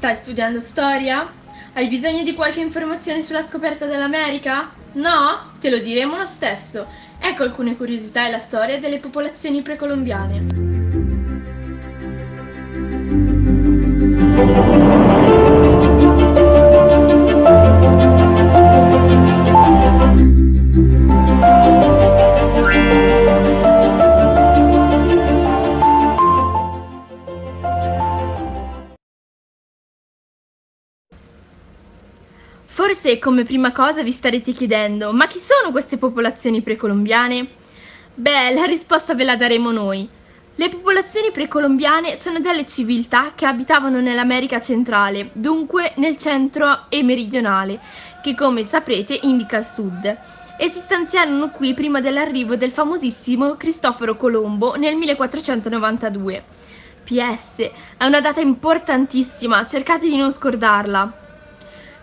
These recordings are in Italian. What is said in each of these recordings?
Stai studiando storia? Hai bisogno di qualche informazione sulla scoperta dell'America? No? Te lo diremo lo stesso. Ecco alcune curiosità e la storia delle popolazioni precolombiane. Forse come prima cosa vi starete chiedendo, ma chi sono queste popolazioni precolombiane? Beh, la risposta ve la daremo noi. Le popolazioni precolombiane sono delle civiltà che abitavano nell'America centrale, dunque nel centro e meridionale, che come saprete indica il sud, e si stanziarono qui prima dell'arrivo del famosissimo Cristoforo Colombo nel 1492. PS, è una data importantissima, cercate di non scordarla.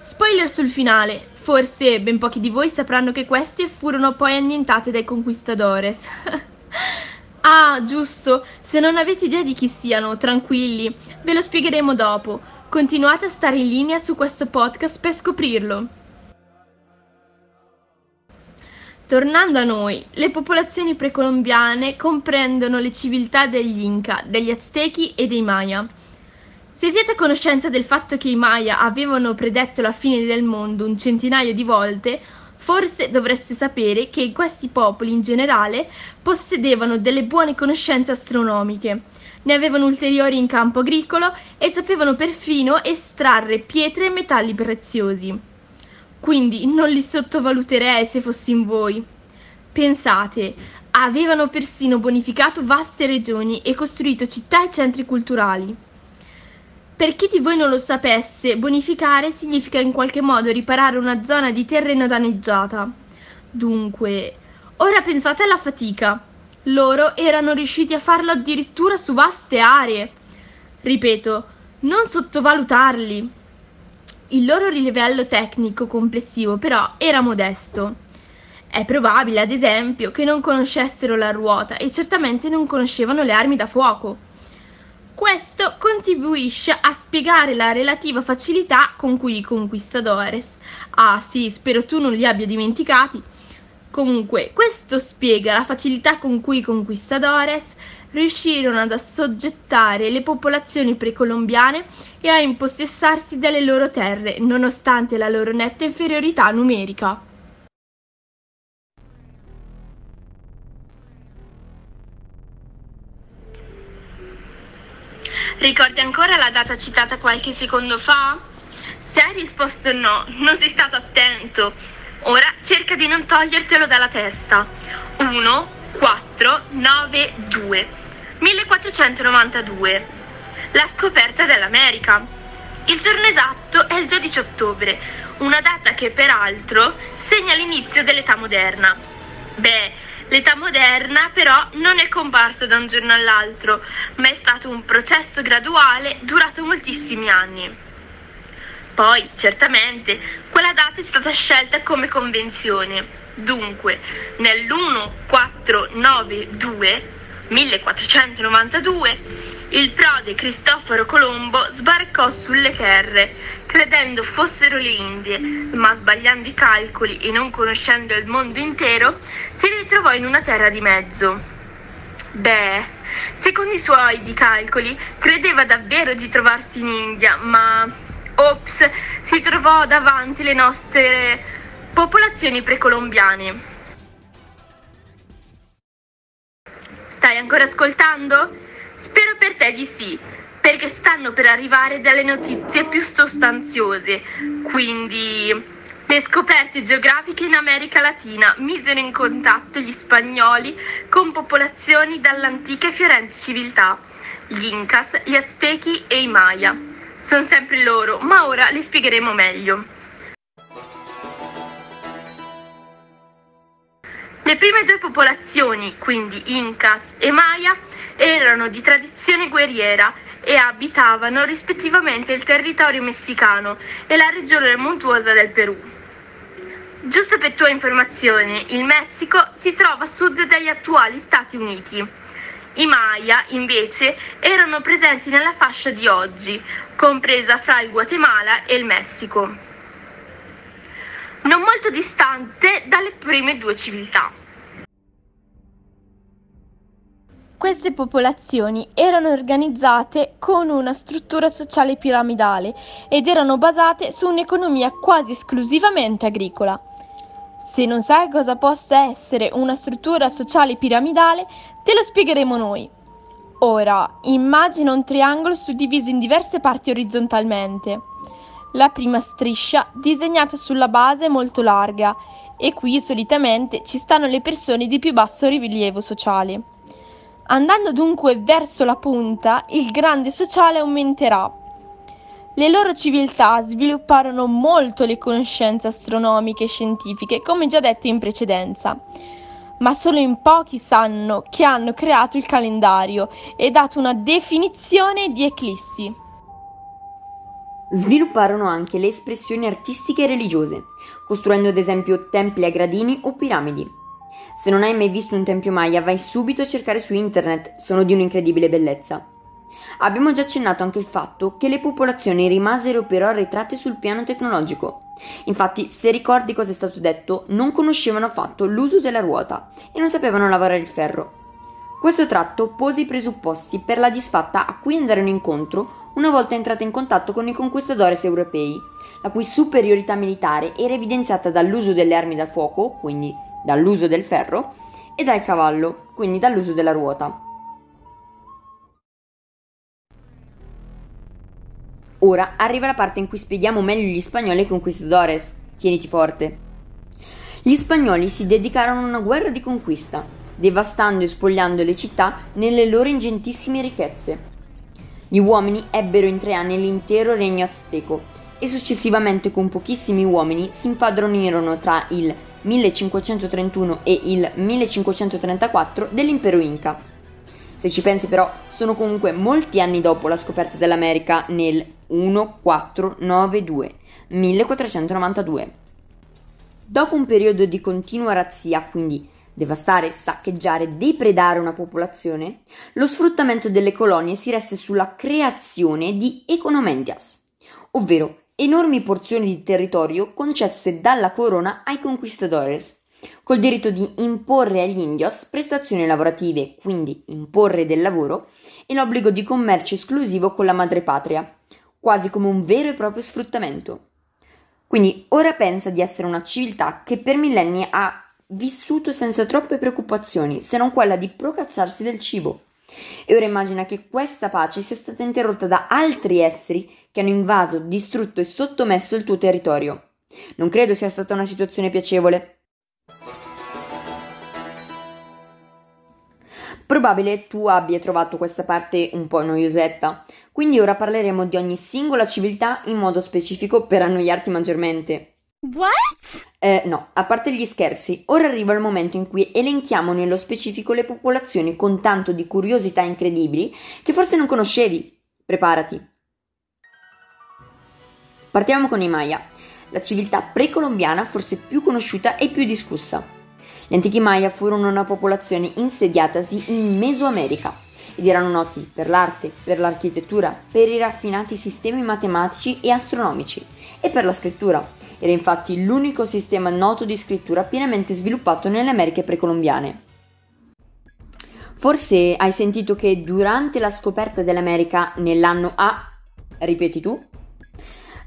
Spoiler sul finale, forse ben pochi di voi sapranno che queste furono poi annientate dai conquistadores. ah, giusto, se non avete idea di chi siano, tranquilli, ve lo spiegheremo dopo. Continuate a stare in linea su questo podcast per scoprirlo. Tornando a noi, le popolazioni precolombiane comprendono le civiltà degli Inca, degli Aztechi e dei Maya. Se siete a conoscenza del fatto che i Maya avevano predetto la fine del mondo un centinaio di volte, forse dovreste sapere che questi popoli in generale possedevano delle buone conoscenze astronomiche. Ne avevano ulteriori in campo agricolo e sapevano perfino estrarre pietre e metalli preziosi. Quindi non li sottovaluterei se fossi in voi. Pensate, avevano persino bonificato vaste regioni e costruito città e centri culturali. Per chi di voi non lo sapesse, bonificare significa in qualche modo riparare una zona di terreno danneggiata. Dunque, ora pensate alla fatica. Loro erano riusciti a farlo addirittura su vaste aree. Ripeto, non sottovalutarli. Il loro livello tecnico complessivo però era modesto. È probabile, ad esempio, che non conoscessero la ruota e certamente non conoscevano le armi da fuoco. Questo contribuisce a spiegare la relativa facilità con cui i conquistadores, ah sì, spero tu non li abbia dimenticati, comunque questo spiega la facilità con cui i conquistadores riuscirono ad assoggettare le popolazioni precolombiane e a impossessarsi delle loro terre, nonostante la loro netta inferiorità numerica. Ricordi ancora la data citata qualche secondo fa? Se hai risposto no, non sei stato attento. Ora cerca di non togliertelo dalla testa. 1, 4, 9, 2. 1492. La scoperta dell'America. Il giorno esatto è il 12 ottobre, una data che peraltro segna l'inizio dell'età moderna. Beh, L'età moderna però non è comparsa da un giorno all'altro, ma è stato un processo graduale durato moltissimi anni. Poi, certamente, quella data è stata scelta come convenzione. Dunque, nell'1492 1492, il prode Cristoforo Colombo sbarcò sulle terre, credendo fossero le Indie, ma sbagliando i calcoli e non conoscendo il mondo intero, si ritrovò in una terra di mezzo. Beh, secondo i suoi di calcoli, credeva davvero di trovarsi in India, ma ops, si trovò davanti le nostre popolazioni precolombiane. Stai ancora ascoltando? Spero per te di sì, perché stanno per arrivare delle notizie più sostanziose. Quindi, le scoperte geografiche in America Latina misero in contatto gli spagnoli con popolazioni dall'antica e fiorente civiltà, gli Incas, gli Aztechi e i Maya. Sono sempre loro, ma ora li spiegheremo meglio. Le prime due popolazioni, quindi Incas e Maya, erano di tradizione guerriera e abitavano rispettivamente il territorio messicano e la regione montuosa del Perù. Giusto per tua informazione, il Messico si trova a sud degli attuali Stati Uniti. I Maya, invece, erano presenti nella fascia di oggi, compresa fra il Guatemala e il Messico, non molto distante dalle prime due civiltà. Queste popolazioni erano organizzate con una struttura sociale piramidale ed erano basate su un'economia quasi esclusivamente agricola. Se non sai cosa possa essere una struttura sociale piramidale, te lo spiegheremo noi. Ora, immagina un triangolo suddiviso in diverse parti orizzontalmente. La prima striscia disegnata sulla base è molto larga e qui solitamente ci stanno le persone di più basso rilievo sociale. Andando dunque verso la punta, il grande sociale aumenterà le loro civiltà svilupparono molto le conoscenze astronomiche e scientifiche, come già detto in precedenza, ma solo in pochi sanno che hanno creato il calendario e dato una definizione di eclissi. Svilupparono anche le espressioni artistiche e religiose, costruendo ad esempio templi a gradini o piramidi. Se non hai mai visto un tempio Maya, vai subito a cercare su internet, sono di un'incredibile bellezza. Abbiamo già accennato anche il fatto che le popolazioni rimasero però arretrate sul piano tecnologico. Infatti, se ricordi cosa è stato detto, non conoscevano affatto l'uso della ruota e non sapevano lavorare il ferro. Questo tratto pose i presupposti per la disfatta a cui andarono incontro una volta entrata in contatto con i conquistadores europei, la cui superiorità militare era evidenziata dall'uso delle armi da fuoco, quindi dall'uso del ferro, e dal cavallo, quindi dall'uso della ruota. Ora arriva la parte in cui spieghiamo meglio gli spagnoli conquistadores. Tieniti forte. Gli spagnoli si dedicarono a una guerra di conquista, devastando e spogliando le città nelle loro ingentissime ricchezze. Gli uomini ebbero in tre anni l'intero regno azteco e successivamente con pochissimi uomini si impadronirono tra il 1531 e il 1534 dell'impero Inca. Se ci pensi però, sono comunque molti anni dopo la scoperta dell'America nel 1492, 1492. Dopo un periodo di continua razzia, quindi devastare, saccheggiare, depredare una popolazione, lo sfruttamento delle colonie si reste sulla creazione di economendias, ovvero enormi porzioni di territorio concesse dalla corona ai conquistadores, col diritto di imporre agli indios prestazioni lavorative, quindi imporre del lavoro, e l'obbligo di commercio esclusivo con la madrepatria, quasi come un vero e proprio sfruttamento. Quindi ora pensa di essere una civiltà che per millenni ha vissuto senza troppe preoccupazioni, se non quella di procazzarsi del cibo. E ora immagina che questa pace sia stata interrotta da altri esseri che hanno invaso, distrutto e sottomesso il tuo territorio. Non credo sia stata una situazione piacevole. Probabile tu abbia trovato questa parte un po' noiosetta, quindi ora parleremo di ogni singola civiltà in modo specifico per annoiarti maggiormente. What? Eh, no, a parte gli scherzi, ora arriva il momento in cui elenchiamo nello specifico le popolazioni con tanto di curiosità incredibili che forse non conoscevi. Preparati. Partiamo con i Maya, la civiltà precolombiana forse più conosciuta e più discussa. Gli antichi Maya furono una popolazione insediatasi in Mesoamerica ed erano noti per l'arte, per l'architettura, per i raffinati sistemi matematici e astronomici e per la scrittura. Era infatti l'unico sistema noto di scrittura pienamente sviluppato nelle Americhe precolombiane. Forse hai sentito che durante la scoperta dell'America nell'anno A, ripeti tu?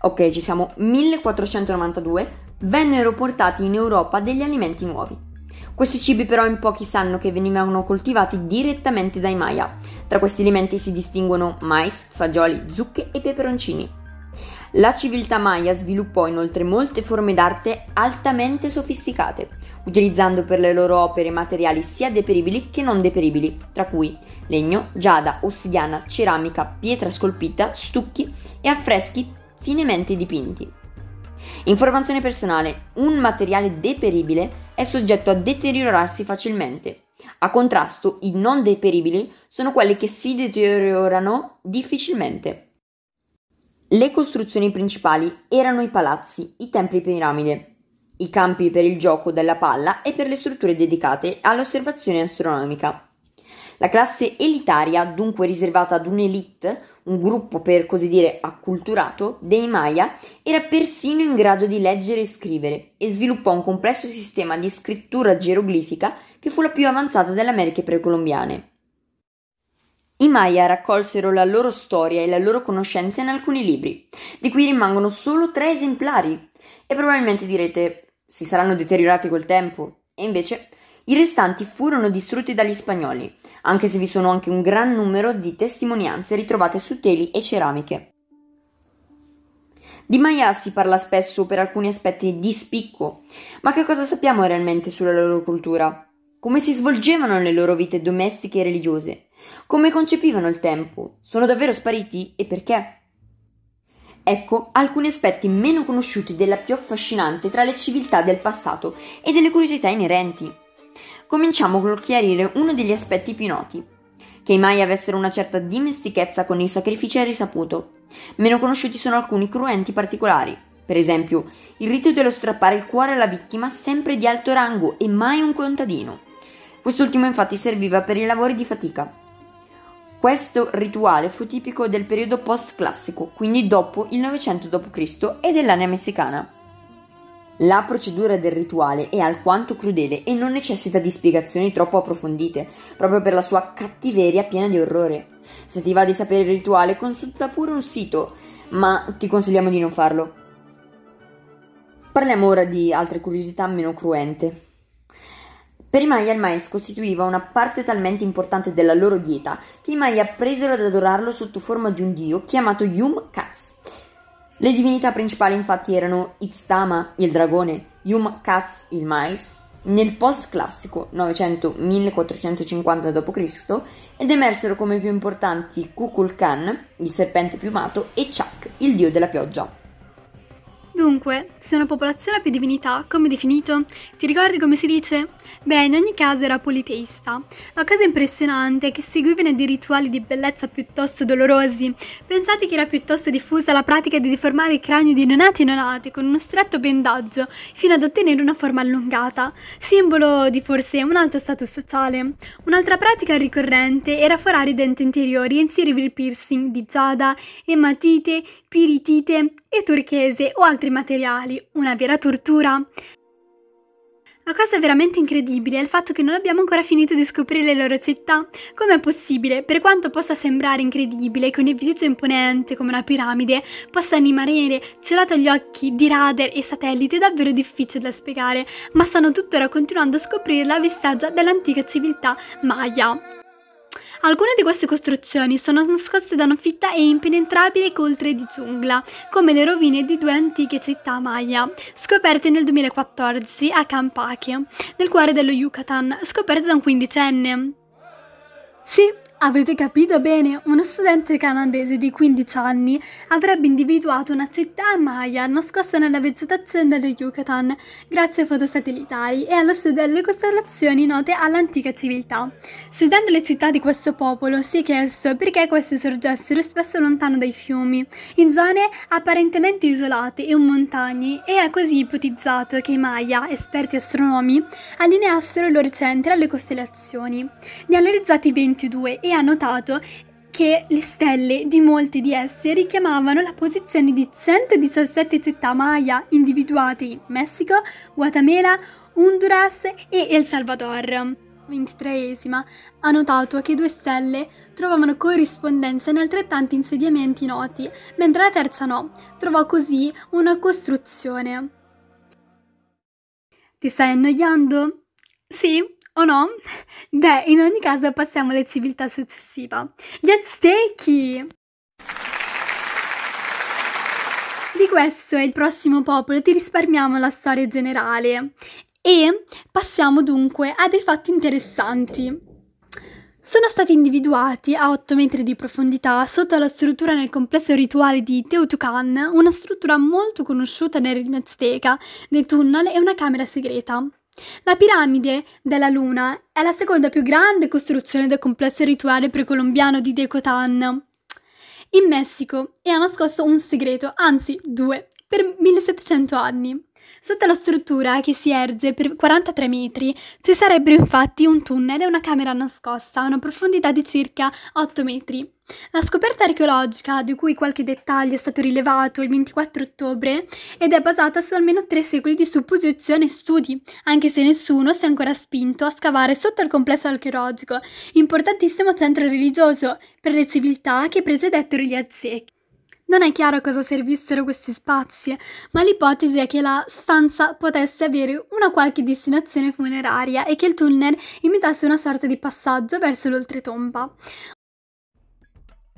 Ok, ci siamo 1492, vennero portati in Europa degli alimenti nuovi. Questi cibi però in pochi sanno che venivano coltivati direttamente dai Maya. Tra questi alimenti si distinguono mais, fagioli, zucche e peperoncini. La civiltà Maya sviluppò inoltre molte forme d'arte altamente sofisticate, utilizzando per le loro opere materiali sia deperibili che non deperibili, tra cui legno, giada, ossidiana, ceramica, pietra scolpita, stucchi e affreschi finemente dipinti. Informazione personale. Un materiale deperibile è soggetto a deteriorarsi facilmente. A contrasto, i non deperibili sono quelli che si deteriorano difficilmente. Le costruzioni principali erano i palazzi, i templi piramide, i campi per il gioco della palla e per le strutture dedicate all'osservazione astronomica. La classe elitaria, dunque riservata ad un'elite, un gruppo per così dire acculturato, dei Maya, era persino in grado di leggere e scrivere e sviluppò un complesso sistema di scrittura geroglifica che fu la più avanzata delle Americhe precolombiane. I Maya raccolsero la loro storia e la loro conoscenza in alcuni libri, di cui rimangono solo tre esemplari. E probabilmente direte, si saranno deteriorati col tempo. E invece, i restanti furono distrutti dagli spagnoli, anche se vi sono anche un gran numero di testimonianze ritrovate su teli e ceramiche. Di Maya si parla spesso per alcuni aspetti di spicco, ma che cosa sappiamo realmente sulla loro cultura? Come si svolgevano le loro vite domestiche e religiose? Come concepivano il tempo? Sono davvero spariti e perché? Ecco alcuni aspetti meno conosciuti della più affascinante tra le civiltà del passato e delle curiosità inerenti. Cominciamo col chiarire uno degli aspetti più noti. Che i Mai avessero una certa dimestichezza con il sacrificio è risaputo. Meno conosciuti sono alcuni cruenti particolari. Per esempio, il rito dello strappare il cuore alla vittima sempre di alto rango e mai un contadino. Quest'ultimo infatti serviva per i lavori di fatica. Questo rituale fu tipico del periodo post-classico, quindi dopo il 900 d.C. e dell'area messicana. La procedura del rituale è alquanto crudele e non necessita di spiegazioni troppo approfondite, proprio per la sua cattiveria piena di orrore. Se ti va di sapere il rituale, consulta pure un sito, ma ti consigliamo di non farlo. Parliamo ora di altre curiosità meno cruente. Per i Maya il mais costituiva una parte talmente importante della loro dieta che i Maya presero ad adorarlo sotto forma di un dio chiamato Yum Katz. Le divinità principali infatti erano Itztama, il dragone, Yum Katz, il mais, nel post-classico 900-1450 d.C. ed emersero come più importanti Kukulkan, il serpente piumato, e Chak, il dio della pioggia. Dunque, se una popolazione ha più divinità, come definito? Ti ricordi come si dice? Beh, in ogni caso era politeista. La cosa impressionante è che seguivano dei rituali di bellezza piuttosto dolorosi. Pensate che era piuttosto diffusa la pratica di deformare il cranio di neonati e neonate con uno stretto bendaggio fino ad ottenere una forma allungata, simbolo di forse un alto status sociale. Un'altra pratica ricorrente era forare i denti interiori e inserire il piercing di giada, ematite, piritite e turchese o altri materiali, una vera tortura. La cosa veramente incredibile è il fatto che non abbiamo ancora finito di scoprire le loro città. Com'è possibile, per quanto possa sembrare incredibile che un edificio imponente come una piramide possa rimanere celato agli occhi di radar e satelliti è davvero difficile da spiegare, ma stanno tuttora continuando a scoprire la vestigia dell'antica civiltà Maya. Alcune di queste costruzioni sono nascoste da una fitta e impenetrabile coltre di giungla, come le rovine di due antiche città maya, scoperte nel 2014 a Campakio, nel cuore dello Yucatan, scoperte da un quindicenne. Sì, Avete capito bene, uno studente canadese di 15 anni avrebbe individuato una città maya nascosta nella vegetazione dello Yucatan grazie ai fotosatellitari e allo studio delle costellazioni note all'antica civiltà. Studiando le città di questo popolo si è chiesto perché queste sorgessero spesso lontano dai fiumi, in zone apparentemente isolate e montagne e ha così ipotizzato che i Maya, esperti astronomi, allineassero i loro centri alle costellazioni. Ne ha analizzati 22 e ha notato che le stelle di molti di esse richiamavano la posizione di 117 città maya individuate in Messico, Guatemala, Honduras e El Salvador. 23esima ha notato che due stelle trovavano corrispondenza in altrettanti insediamenti noti, mentre la terza no, trovò così una costruzione. Ti stai annoiando? Sì, o no? Beh, in ogni caso passiamo alla civiltà successiva. Gli Aztechi! Di questo è il prossimo popolo, ti risparmiamo la storia generale. E passiamo dunque a dei fatti interessanti. Sono stati individuati a 8 metri di profondità sotto la struttura nel complesso rituale di Teotihuacan, una struttura molto conosciuta nel regno azteca, dei tunnel e una camera segreta. La piramide della Luna è la seconda più grande costruzione del complesso rituale precolombiano di Decotan in Messico e ha nascosto un segreto, anzi due, per 1700 anni. Sotto la struttura, che si erge per 43 metri, ci sarebbero infatti un tunnel e una camera nascosta a una profondità di circa 8 metri. La scoperta archeologica, di cui qualche dettaglio è stato rilevato il 24 ottobre, ed è basata su almeno tre secoli di supposizioni e studi, anche se nessuno si è ancora spinto a scavare sotto il complesso archeologico, importantissimo centro religioso per le civiltà che precedettero gli Aztechi. Non è chiaro a cosa servissero questi spazi, ma l'ipotesi è che la stanza potesse avere una qualche destinazione funeraria e che il tunnel imitasse una sorta di passaggio verso l'oltretomba.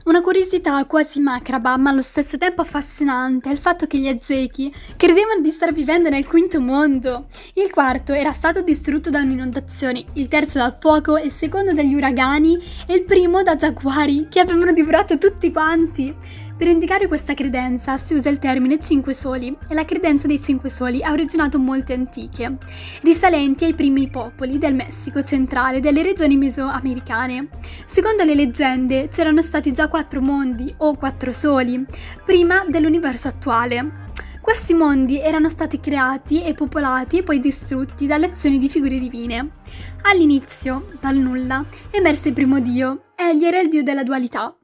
Una curiosità quasi macraba, ma allo stesso tempo affascinante, è il fatto che gli Aztechi credevano di star vivendo nel quinto mondo. Il quarto era stato distrutto da un'inondazione, il terzo dal fuoco, il secondo dagli uragani e il primo da giaguari che avevano divorato tutti quanti. Per indicare questa credenza si usa il termine cinque soli e la credenza dei cinque soli ha originato molte antiche, risalenti ai primi popoli del Messico centrale e delle regioni mesoamericane. Secondo le leggende c'erano stati già quattro mondi o quattro soli prima dell'universo attuale. Questi mondi erano stati creati e popolati e poi distrutti dalle azioni di figure divine. All'inizio, dal nulla, emerse il primo dio, egli era il dio della dualità,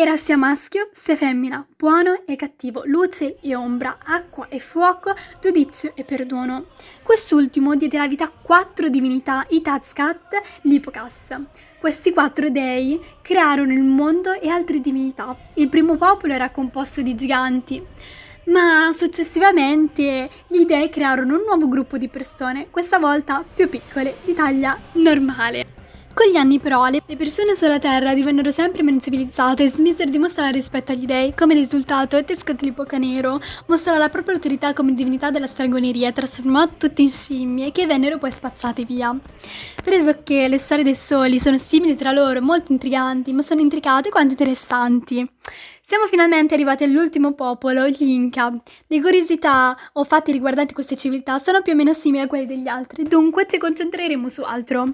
era sia maschio sia femmina, buono e cattivo, luce e ombra, acqua e fuoco, giudizio e perdono. Quest'ultimo diede la vita a quattro divinità, i Tazcat, l'Ipocas. Questi quattro dei crearono il mondo e altre divinità. Il primo popolo era composto di giganti. Ma successivamente gli dei crearono un nuovo gruppo di persone, questa volta più piccole, di taglia normale. Con gli anni però le persone sulla Terra divennero sempre meno civilizzate e smisero di mostrare rispetto agli dei. Come risultato, Tezcatlipoca Nero mostrò la propria autorità come divinità della stregoneria e trasformò tutte in scimmie che vennero poi spazzate via. Preso che le storie dei soli sono simili tra loro, molto intriganti, ma sono intricate quanto interessanti. Siamo finalmente arrivati all'ultimo popolo, gli Inca. Le curiosità o fatti riguardanti queste civiltà sono più o meno simili a quelli degli altri, dunque ci concentreremo su altro.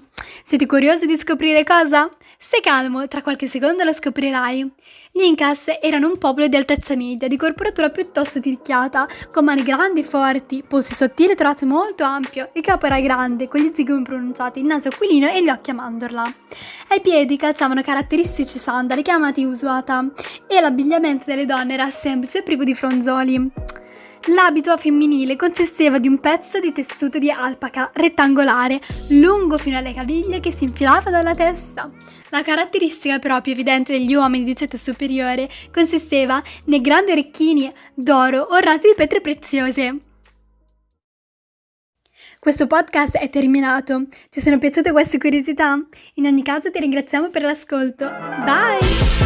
Siete curiosi di scoprire cosa? Stai calmo, tra qualche secondo lo scoprirai. Gli Incas erano un popolo di altezza media, di corporatura piuttosto tirchiata, con mani grandi e forti, polsi sottili e torace molto ampio, il capo era grande, con gli zigomi pronunciati, il naso aquilino e gli occhi a mandorla. Ai piedi calzavano caratteristici sandali chiamati usuata e l'abbigliamento delle donne era semplice e privo di fronzoli. L'abito femminile consisteva di un pezzo di tessuto di alpaca rettangolare, lungo fino alle caviglie che si infilava dalla testa. La caratteristica però più evidente degli uomini di ceto superiore consisteva nei grandi orecchini d'oro ornati di pietre preziose. Questo podcast è terminato. Ti sono piaciute queste curiosità? In ogni caso ti ringraziamo per l'ascolto. Bye!